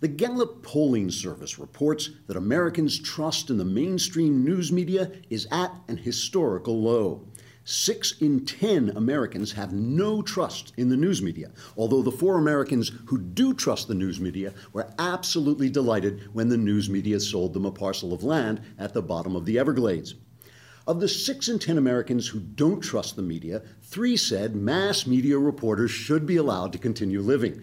The Gallup polling service reports that Americans' trust in the mainstream news media is at an historical low. Six in ten Americans have no trust in the news media, although the four Americans who do trust the news media were absolutely delighted when the news media sold them a parcel of land at the bottom of the Everglades. Of the six in ten Americans who don't trust the media, three said mass media reporters should be allowed to continue living.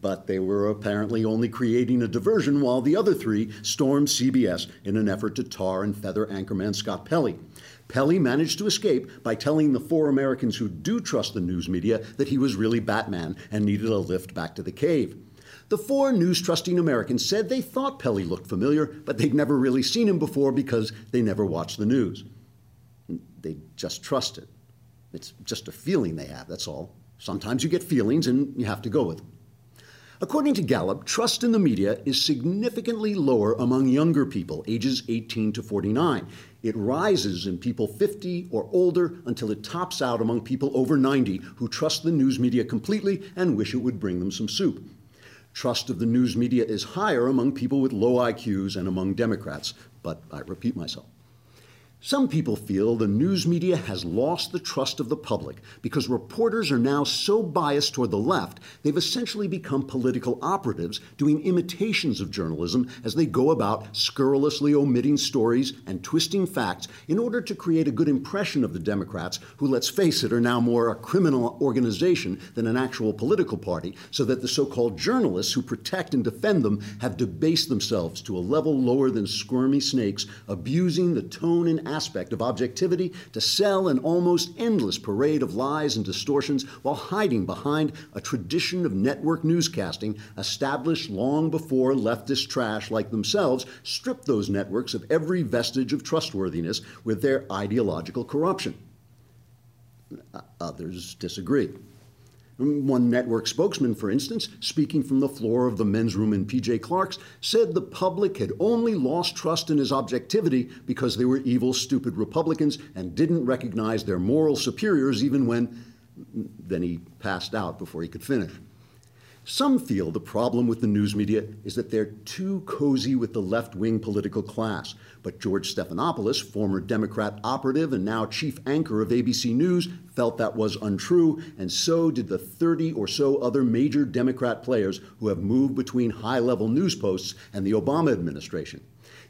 But they were apparently only creating a diversion while the other three stormed CBS in an effort to tar and feather anchorman Scott Pelley. Pelley managed to escape by telling the four Americans who do trust the news media that he was really Batman and needed a lift back to the cave. The four news trusting Americans said they thought Pelley looked familiar, but they'd never really seen him before because they never watched the news. They just trust it. It's just a feeling they have, that's all. Sometimes you get feelings and you have to go with them. According to Gallup, trust in the media is significantly lower among younger people, ages 18 to 49. It rises in people 50 or older until it tops out among people over 90 who trust the news media completely and wish it would bring them some soup. Trust of the news media is higher among people with low IQs and among Democrats, but I repeat myself. Some people feel the news media has lost the trust of the public because reporters are now so biased toward the left, they've essentially become political operatives doing imitations of journalism as they go about scurrilously omitting stories and twisting facts in order to create a good impression of the Democrats, who, let's face it, are now more a criminal organization than an actual political party, so that the so called journalists who protect and defend them have debased themselves to a level lower than squirmy snakes, abusing the tone and aspect of objectivity to sell an almost endless parade of lies and distortions while hiding behind a tradition of network newscasting established long before leftist trash like themselves stripped those networks of every vestige of trustworthiness with their ideological corruption. Others disagree. One network spokesman, for instance, speaking from the floor of the men's room in PJ Clarke's, said the public had only lost trust in his objectivity because they were evil, stupid Republicans and didn't recognize their moral superiors even when. Then he passed out before he could finish. Some feel the problem with the news media is that they're too cozy with the left wing political class. But George Stephanopoulos, former Democrat operative and now chief anchor of ABC News, felt that was untrue, and so did the 30 or so other major Democrat players who have moved between high level news posts and the Obama administration.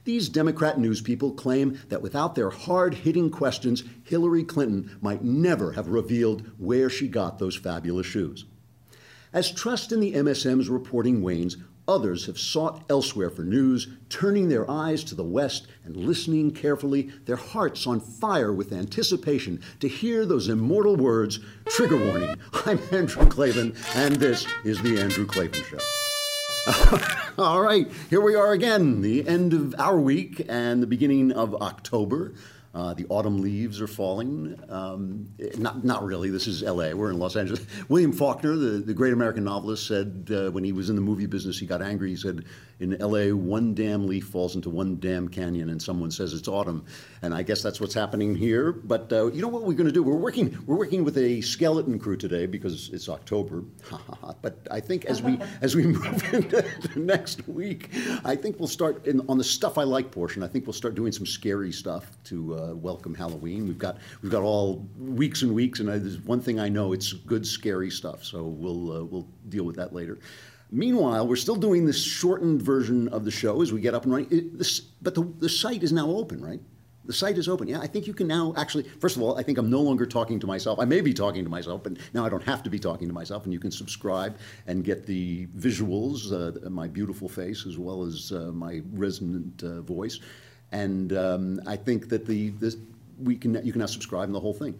These Democrat news people claim that without their hard hitting questions, Hillary Clinton might never have revealed where she got those fabulous shoes. As trust in the MSM's reporting wanes, others have sought elsewhere for news, turning their eyes to the West and listening carefully, their hearts on fire with anticipation to hear those immortal words Trigger warning, I'm Andrew Klavan, and this is The Andrew Klavan Show. All right, here we are again, the end of our week and the beginning of October. Uh, the autumn leaves are falling. Um, not, not really. This is L.A. We're in Los Angeles. William Faulkner, the, the great American novelist, said uh, when he was in the movie business, he got angry. He said, "In L.A., one damn leaf falls into one damn canyon, and someone says it's autumn." And I guess that's what's happening here. But uh, you know what we're going to do? We're working. We're working with a skeleton crew today because it's October. but I think as we as we move into next week, I think we'll start in, on the stuff I like portion. I think we'll start doing some scary stuff to uh, welcome Halloween. We've got we've got all weeks and weeks, and I, there's one thing I know: it's good scary stuff. So we'll uh, we'll deal with that later. Meanwhile, we're still doing this shortened version of the show as we get up and running. It, this, but the, the site is now open, right? The site is open. Yeah, I think you can now actually. First of all, I think I'm no longer talking to myself. I may be talking to myself, but now I don't have to be talking to myself. And you can subscribe and get the visuals, uh, my beautiful face, as well as uh, my resonant uh, voice. And um, I think that the this, we can you can now subscribe and the whole thing.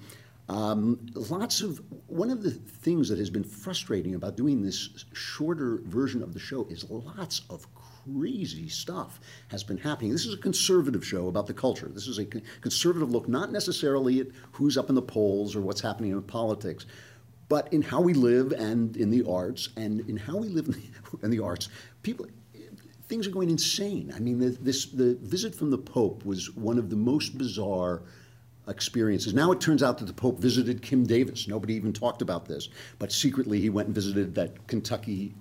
Um, lots of one of the things that has been frustrating about doing this shorter version of the show is lots of crazy stuff has been happening. This is a conservative show about the culture. This is a conservative look, not necessarily at who's up in the polls or what's happening in politics, but in how we live and in the arts and in how we live in the, in the arts. People, things are going insane. I mean, the, this the visit from the Pope was one of the most bizarre experiences. Now it turns out that the Pope visited Kim Davis. Nobody even talked about this, but secretly he went and visited that Kentucky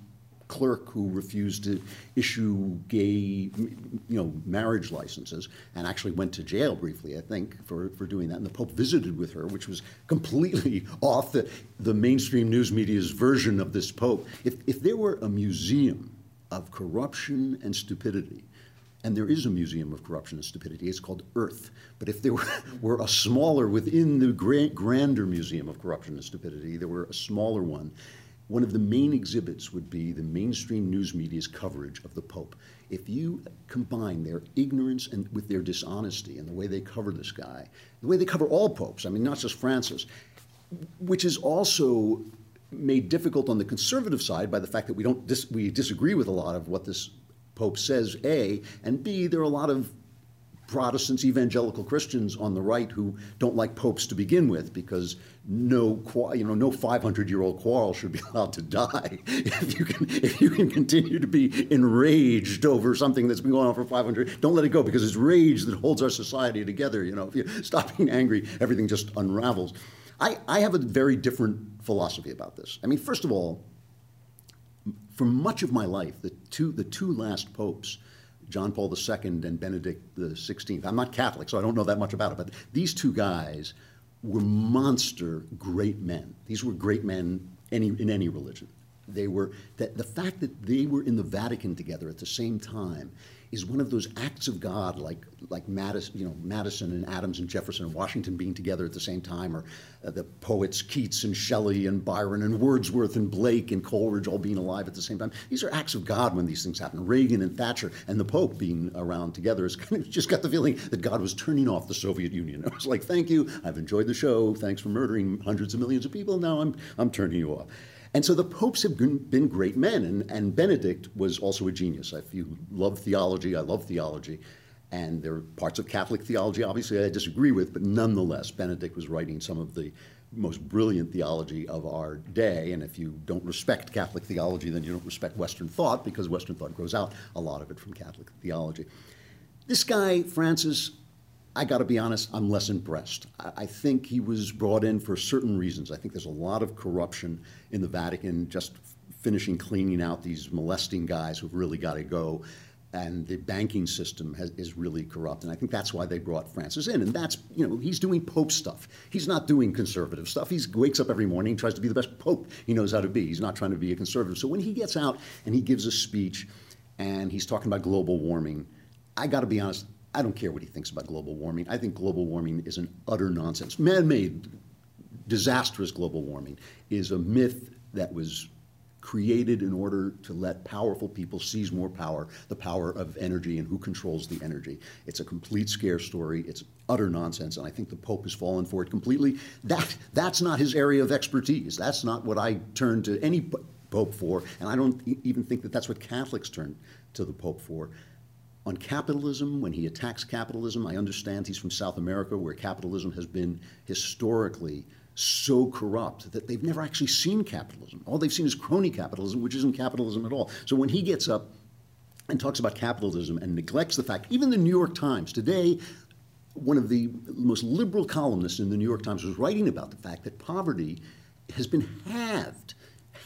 clerk who refused to issue gay, you know, marriage licenses, and actually went to jail briefly, I think, for, for doing that. And the Pope visited with her, which was completely off the, the mainstream news media's version of this Pope. If, if there were a museum of corruption and stupidity, and there is a museum of corruption and stupidity. It's called Earth. But if there were, were a smaller, within the grand, grander museum of corruption and stupidity, there were a smaller one, one of the main exhibits would be the mainstream news media's coverage of the Pope. If you combine their ignorance and with their dishonesty and the way they cover this guy, the way they cover all popes, I mean, not just Francis, which is also made difficult on the conservative side by the fact that we don't dis- we disagree with a lot of what this pope says A, and B, there are a lot of Protestants, evangelical Christians on the right who don't like popes to begin with because no, you know, no 500-year-old quarrel should be allowed to die if you can if you can continue to be enraged over something that's been going on for 500. Don't let it go because it's rage that holds our society together. You know, if you stop being angry, everything just unravels. I, I have a very different philosophy about this. I mean, first of all, for much of my life, the two the two last popes John Paul II and Benedict XVI. I'm not Catholic, so I don't know that much about it, but these two guys were monster great men. These were great men any, in any religion. They were that the fact that they were in the Vatican together at the same time is one of those acts of God, like like Madison, you know, Madison and Adams and Jefferson and Washington being together at the same time, or uh, the poets Keats and Shelley and Byron and Wordsworth and Blake and Coleridge all being alive at the same time. These are acts of God when these things happen. Reagan and Thatcher and the Pope being around together is kind of just got the feeling that God was turning off the Soviet Union. It was like, thank you, I've enjoyed the show, thanks for murdering hundreds of millions of people. Now I'm I'm turning you off. And so the popes have been great men, and, and Benedict was also a genius. If you love theology, I love theology. And there are parts of Catholic theology, obviously, I disagree with, but nonetheless, Benedict was writing some of the most brilliant theology of our day. And if you don't respect Catholic theology, then you don't respect Western thought, because Western thought grows out a lot of it from Catholic theology. This guy, Francis, I got to be honest, I'm less impressed. I, think he was brought in for certain reasons. I think there's a lot of corruption in the Vatican, just finishing cleaning out these molesting guys who've really got to go. And the banking system has, is really corrupt. And I think that's why they brought Francis in. And that's, you know, he's doing Pope stuff. He's not doing conservative stuff. He wakes up every morning, tries to be the best Pope he knows how to be. He's not trying to be a conservative. So when he gets out and he gives a speech and he's talking about global warming, I got to be honest, I don't care what he thinks about global warming. I think global warming is an utter nonsense. Man made, disastrous global warming is a myth that was created in order to let powerful people seize more power, the power of energy and who controls the energy. It's a complete scare story. It's utter nonsense, and I think the Pope has fallen for it completely. That that's not his area of expertise. That's not what I turn to any Pope for, and I don't even think that that's what Catholics turn to the Pope for on capitalism, when he attacks capitalism, I understand he's from South America, where capitalism has been historically so corrupt that they've never actually seen capitalism. All they've seen is crony capitalism, which isn't capitalism at all. So when he gets up and talks about capitalism and neglects the fact, even the New York Times today, one of the most liberal columnists in the New York Times was writing about the fact that poverty has been halved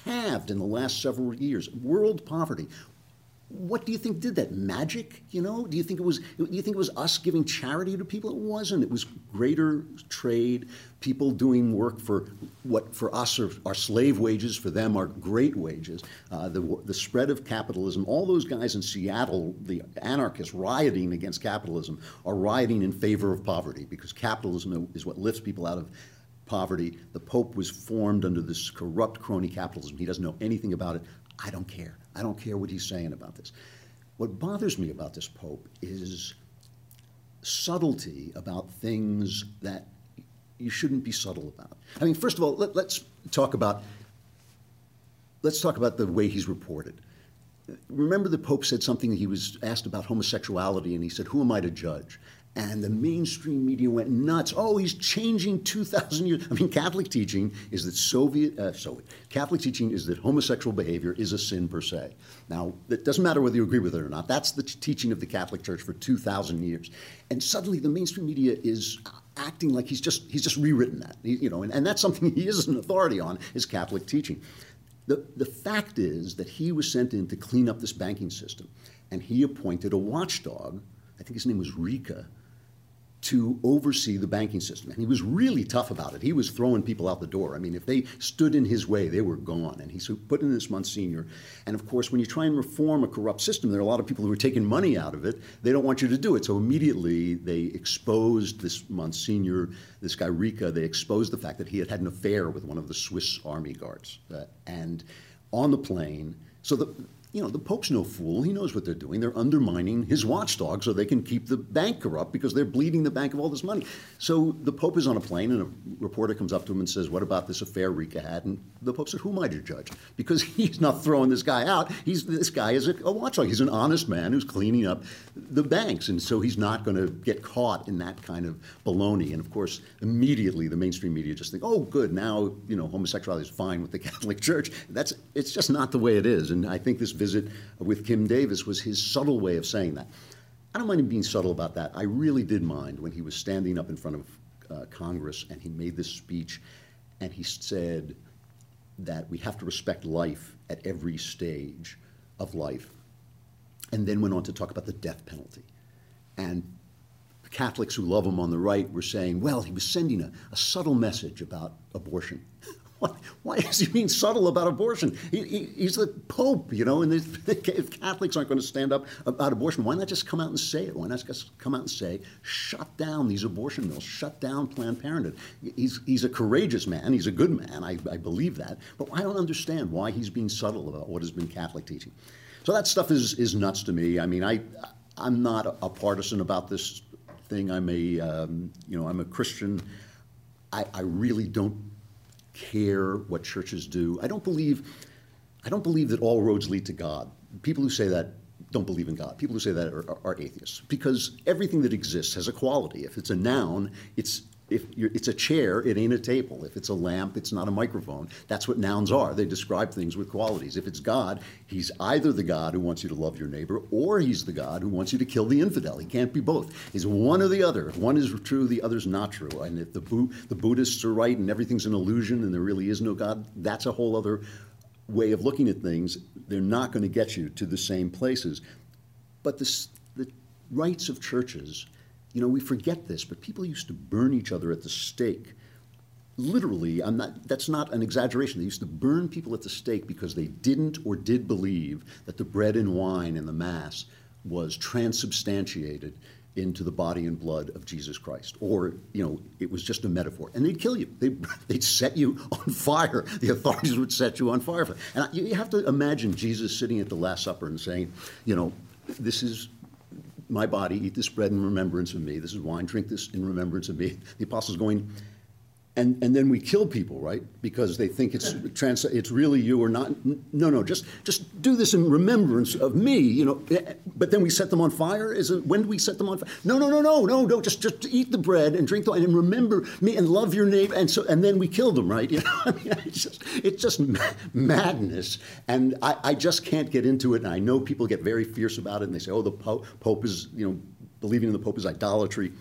halved in the last several years. World poverty what do you think did that? Magic? You know? Do you think it was? Do you think it was us giving charity to people? It wasn't. It was greater trade, people doing work for what for us are, are slave wages, for them are great wages. Uh, the the spread of capitalism. All those guys in Seattle, the anarchists rioting against capitalism, are rioting in favor of poverty because capitalism is what lifts people out of poverty. The Pope was formed under this corrupt crony capitalism. He doesn't know anything about it. I don't care. I don't care what he's saying about this. What bothers me about this Pope is subtlety about things that you shouldn't be subtle about. I mean, first of all, let, us talk about let's talk about the way he's reported. Remember, the Pope said something. He was asked about homosexuality, and he said, "Who am I to judge?" And the mainstream media went nuts. Oh, he's changing 2,000 years. I mean, Catholic teaching is that Soviet, uh, Soviet, Catholic teaching is that homosexual behavior is a sin per se. Now, it doesn't matter whether you agree with it or not. That's the t- teaching of the Catholic Church for 2,000 years. And suddenly the mainstream media is acting like he's just, he's just rewritten that, he, you know, and, and that's something he is an authority on, is Catholic teaching. The, the fact is that he was sent in to clean up this banking system, and he appointed a watchdog, I think his name was Ricca, to oversee the banking system. And he was really tough about it. He was throwing people out the door. I mean, if they stood in his way, they were gone. And he put in this Monsignor. And of course, when you try and reform a corrupt system, there are a lot of people who are taking money out of it. They don't want you to do it. So immediately they exposed this Monsignor, this guy Ricca, they exposed the fact that he had had an affair with one of the Swiss army guards. Uh, and on the plane, so the, you know, the Pope's no fool. He knows what they're doing. They're undermining his watchdog so they can keep the bank corrupt because they're bleeding the bank of all this money. So the Pope is on a plane and a reporter comes up to him and says, What about this affair Ricca had? And the Pope said, Who am I to judge? Because he's not throwing this guy out. He's This guy is a, a watchdog. He's an honest man who's cleaning up the banks. And so he's not going to get caught in that kind of baloney. And of course, immediately the mainstream media just think, Oh, good, now, you know, homosexuality is fine with the Catholic Church. That's, it's just not the way it is. And I think this visit with Kim Davis was his subtle way of saying that. I don't mind him being subtle about that. I really did mind when he was standing up in front of uh, Congress and he made this speech and he said that we have to respect life at every stage of life. And then went on to talk about the death penalty. And Catholics who love him on the right were saying, well, he was sending a, a subtle message about abortion. Why, why is he being subtle about abortion? He, he, he's the Pope, you know, and if Catholics aren't going to stand up about abortion, why not just come out and say it? Why not just come out and say, shut down these abortion mills, shut down Planned Parenthood? He's, he's a courageous man, he's a good man, I, I believe that, but I don't understand why he's being subtle about what has been Catholic teaching. So that stuff is, is nuts to me. I mean, I, I'm not a, a partisan about this thing. I'm a, um, you know, I'm a Christian. I, I really don't care what churches do. I don't believe, I don't believe that all roads lead to God. People who say that don't believe in God. People who say that are, are, are atheists because everything that exists has a quality. If it's a noun, it's if it's a chair, it ain't a table. If it's a lamp, it's not a microphone. That's what nouns are. They describe things with qualities. If it's God, he's either the God who wants you to love your neighbor, or he's the God who wants you to kill the infidel. He can't be both. He's one or the other. One is true, the other's not true. And if the, the Buddhists are right and everything's an illusion and there really is no God, that's a whole other way of looking at things. They're not going to get you to the same places. But this, the rights of churches you know, we forget this, but people used to burn each other at the stake. Literally, I'm not, that's not an exaggeration. They used to burn people at the stake because they didn't or did believe that the bread and wine in the Mass was transubstantiated into the body and blood of Jesus Christ. Or, you know, it was just a metaphor. And they'd kill you. They'd, they'd set you on fire. The authorities would set you on fire. And you have to imagine Jesus sitting at the Last Supper and saying, you know, this is my body, eat this bread in remembrance of me. This is wine, drink this in remembrance of me. The apostles going, and, and then we kill people, right? Because they think it's trans, it's really you or not. No, no, just just do this in remembrance of me, you know. Eh, eh, but then we set them on fire. Is it when do we set them on fire? No, no, no, no, no, no. Just just eat the bread and drink the wine and remember me and love your neighbor. And so and then we kill them, right? You know, I mean, it's just it's just madness, and I, I just can't get into it. And I know people get very fierce about it, and they say, oh, the Pope, Pope is you know believing in the Pope is idolatry.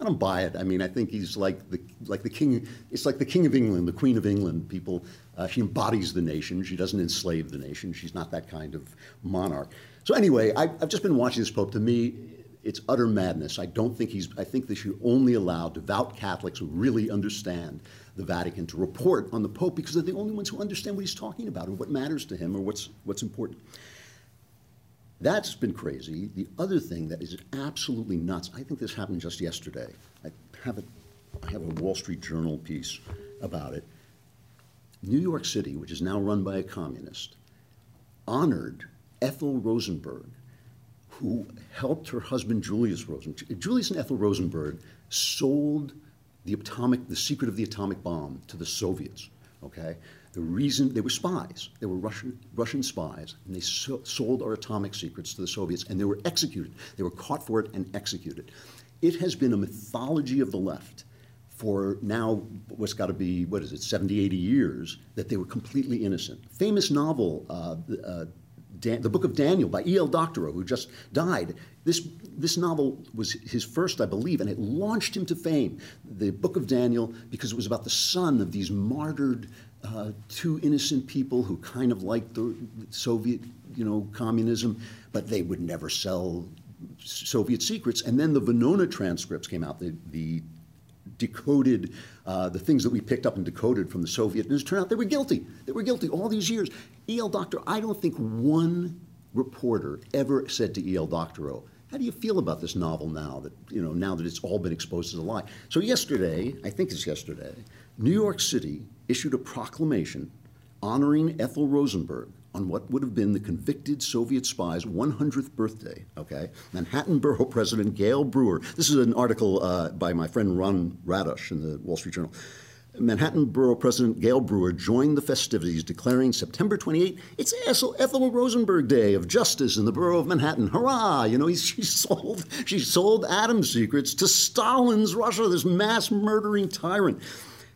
I don't buy it. I mean, I think he's like the like the king. It's like the king of England, the queen of England. People, uh, she embodies the nation. She doesn't enslave the nation. She's not that kind of monarch. So anyway, I, I've just been watching this pope. To me, it's utter madness. I don't think he's. I think they should only allow devout Catholics who really understand the Vatican to report on the Pope because they're the only ones who understand what he's talking about or what matters to him or what's what's important. That's been crazy. The other thing that is absolutely nuts, I think this happened just yesterday. I have a, I have a Wall Street Journal piece about it. New York City, which is now run by a communist, honored Ethel Rosenberg, who helped her husband Julius Rosenberg. Julius and Ethel Rosenberg sold the atomic, the secret of the atomic bomb to the Soviets. Okay, the reason they were spies, they were Russian, Russian spies, and they so, sold our atomic secrets to the Soviets, and they were executed. They were caught for it and executed. It has been a mythology of the left for now what's got to be, what is it, 70, 80 years, that they were completely innocent. Famous novel, uh, uh, Dan, the Book of Daniel by E.L. Doctorow, who just died. This, this novel was his first, I believe, and it launched him to fame. The Book of Daniel, because it was about the son of these martyred uh, two innocent people who kind of liked the Soviet, you know, communism, but they would never sell Soviet secrets. And then the Venona transcripts came out, the, the decoded uh, the things that we picked up and decoded from the Soviet, and it turned out they were guilty. They were guilty all these years. E.L. Doctor, I don't think one reporter ever said to E.L. Doctorow, how do you feel about this novel now that you know now that it's all been exposed as a lie? So yesterday, I think it's yesterday, New York City issued a proclamation honoring Ethel Rosenberg on what would have been the convicted Soviet spy's 100th birthday. Okay, Manhattan Borough President Gale Brewer. This is an article uh, by my friend Ron Radosh in the Wall Street Journal. Manhattan Borough President Gale Brewer joined the festivities, declaring September 28, it's Ethel Rosenberg Day of Justice in the borough of Manhattan. Hurrah! You know, she sold she sold Adam's secrets to Stalin's Russia, this mass murdering tyrant.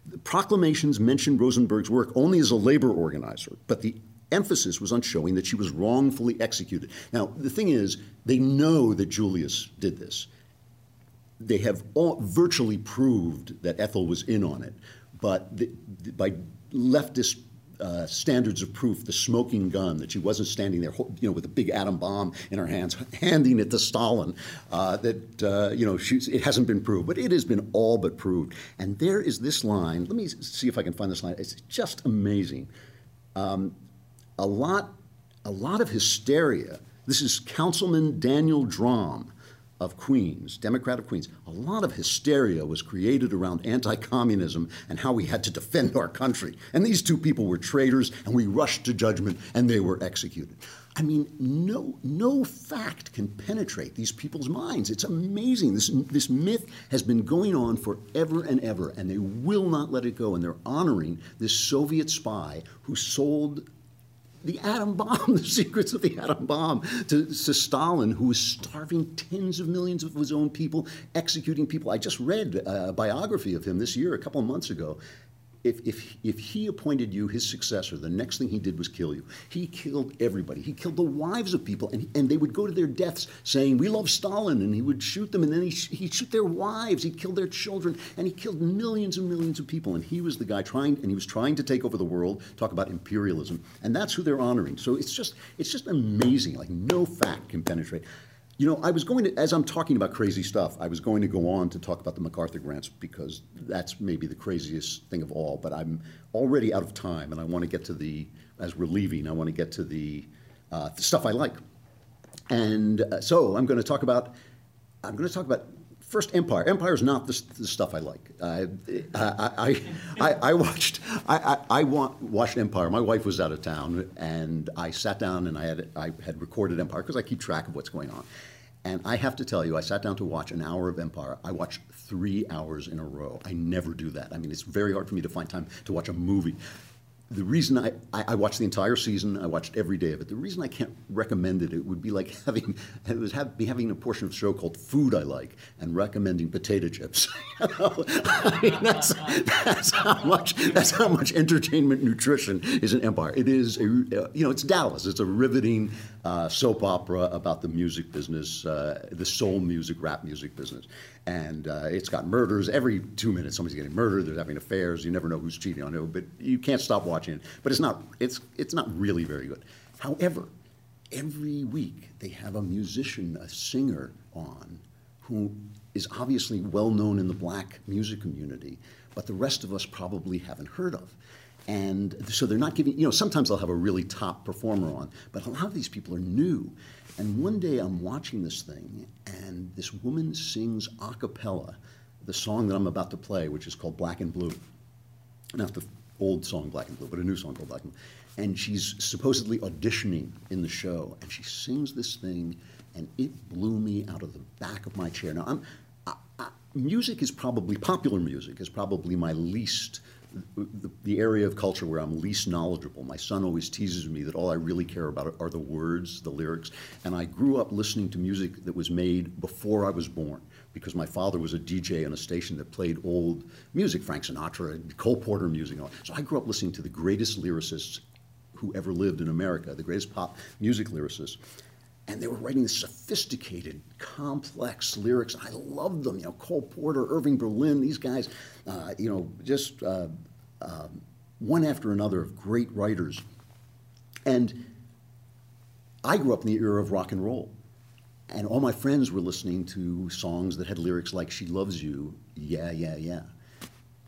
The proclamations mentioned Rosenberg's work only as a labor organizer, but the emphasis was on showing that she was wrongfully executed. Now, the thing is, they know that Julius did this. They have all, virtually proved that Ethel was in on it, but the, the, by leftist uh, standards of proof, the smoking gun, that she wasn't standing there, you know, with a big atom bomb in her hands, handing it to Stalin. Uh, that uh, you know, it hasn't been proved, but it has been all but proved. And there is this line. Let me see if I can find this line. It's just amazing. Um, a lot, a lot of hysteria. This is Councilman Daniel Dromm of Queens, Democrat of Queens. A lot of hysteria was created around anti communism and how we had to defend our country. And these two people were traitors, and we rushed to judgment, and they were executed. I mean, no, no fact can penetrate these people's minds. It's amazing. This, this myth has been going on forever and ever, and they will not let it go. And they're honoring this Soviet spy who sold the atom bomb, the secrets of the atom bomb to, to, Stalin, who was starving tens of millions of his own people, executing people. I just read a biography of him this year, a couple of months ago, if, if, if he appointed you his successor, the next thing he did was kill you. He killed everybody. He killed the wives of people, and, and they would go to their deaths saying, We love Stalin, and he would shoot them, and then he, he'd shoot their wives, he'd kill their children, and he killed millions and millions of people. And he was the guy trying, and he was trying to take over the world, talk about imperialism, and that's who they're honoring. So it's just, it's just amazing. Like, no fact can penetrate. You know, I was going to, as I'm talking about crazy stuff, I was going to go on to talk about the MacArthur grants because that's maybe the craziest thing of all. But I'm already out of time, and I want to get to the, as we're leaving, I want to get to the, uh, the stuff I like. And uh, so I'm going to talk about, I'm going to talk about first Empire. Empire is not the, the stuff I like. I, I, I, I watched I, I, watched Empire. My wife was out of town, and I sat down and I had I had recorded Empire because I keep track of what's going on. And I have to tell you, I sat down to watch an hour of Empire. I watched three hours in a row. I never do that. I mean, it's very hard for me to find time to watch a movie the reason I, I, I, watched the entire season, I watched every day of it. The reason I can't recommend it, it would be like having it was have, be having a portion of the show called Food I Like and recommending potato chips. I mean, that's, that's how much that's how much entertainment nutrition is an empire. It is a, you know it's Dallas. It's a riveting uh, soap opera about the music business, uh, the soul music, rap music business and uh, it's got murders every two minutes. Somebody's getting murdered. They're having affairs. You never know who's cheating on who, but you can't stop watching it. But it's not. It's it's not really very good. However, every week they have a musician, a singer on, who is obviously well known in the black music community, but the rest of us probably haven't heard of. And so they're not giving, you know, sometimes they'll have a really top performer on, but a lot of these people are new. And one day I'm watching this thing, and this woman sings a cappella the song that I'm about to play, which is called Black and Blue. Not the old song Black and Blue, but a new song called Black and Blue. And she's supposedly auditioning in the show, and she sings this thing, and it blew me out of the back of my chair. Now, I'm, I, I, music is probably, popular music is probably my least the, the, area of culture where I'm least knowledgeable. My son always teases me that all I really care about are the words, the lyrics. And I grew up listening to music that was made before I was born because my father was a DJ on a station that played old music, Frank Sinatra, Cole Porter music. All. So I grew up listening to the greatest lyricists who ever lived in America, the greatest pop music lyricists. And they were writing sophisticated, complex lyrics. I loved them. You know, Cole Porter, Irving Berlin, these guys, uh, you know, just uh, um, one after another of great writers. And I grew up in the era of rock and roll. And all my friends were listening to songs that had lyrics like She Loves You, Yeah, Yeah, Yeah.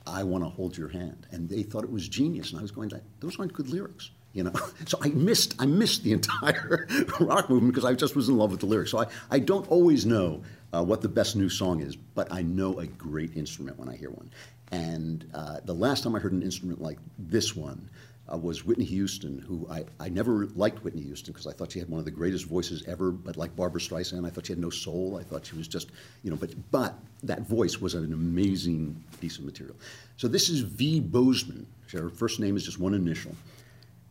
I Want to Hold Your Hand. And they thought it was genius. And I was going, those aren't good lyrics. You know, so I missed I missed the entire rock movement because I just was in love with the lyrics. So I, I don't always know uh, what the best new song is, but I know a great instrument when I hear one. And uh, the last time I heard an instrument like this one uh, was Whitney Houston, who I, I never liked Whitney Houston because I thought she had one of the greatest voices ever, but like Barbra Streisand, I thought she had no soul. I thought she was just, you know, but, but that voice was an amazing piece of material. So this is V. Bozeman. Her first name is just one initial.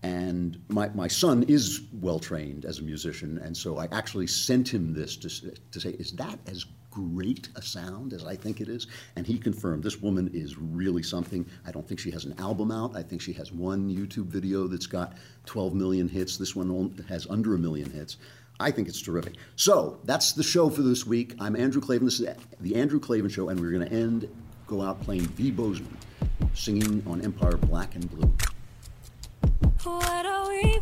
And my, my son is well trained as a musician, and so I actually sent him this to, to say, Is that as great a sound as I think it is? And he confirmed this woman is really something. I don't think she has an album out. I think she has one YouTube video that's got 12 million hits. This one has under a million hits. I think it's terrific. So that's the show for this week. I'm Andrew Klavan. This is the Andrew Klavan Show, and we're going to end, go out playing V. Bozeman, singing on Empire Black and Blue. What are we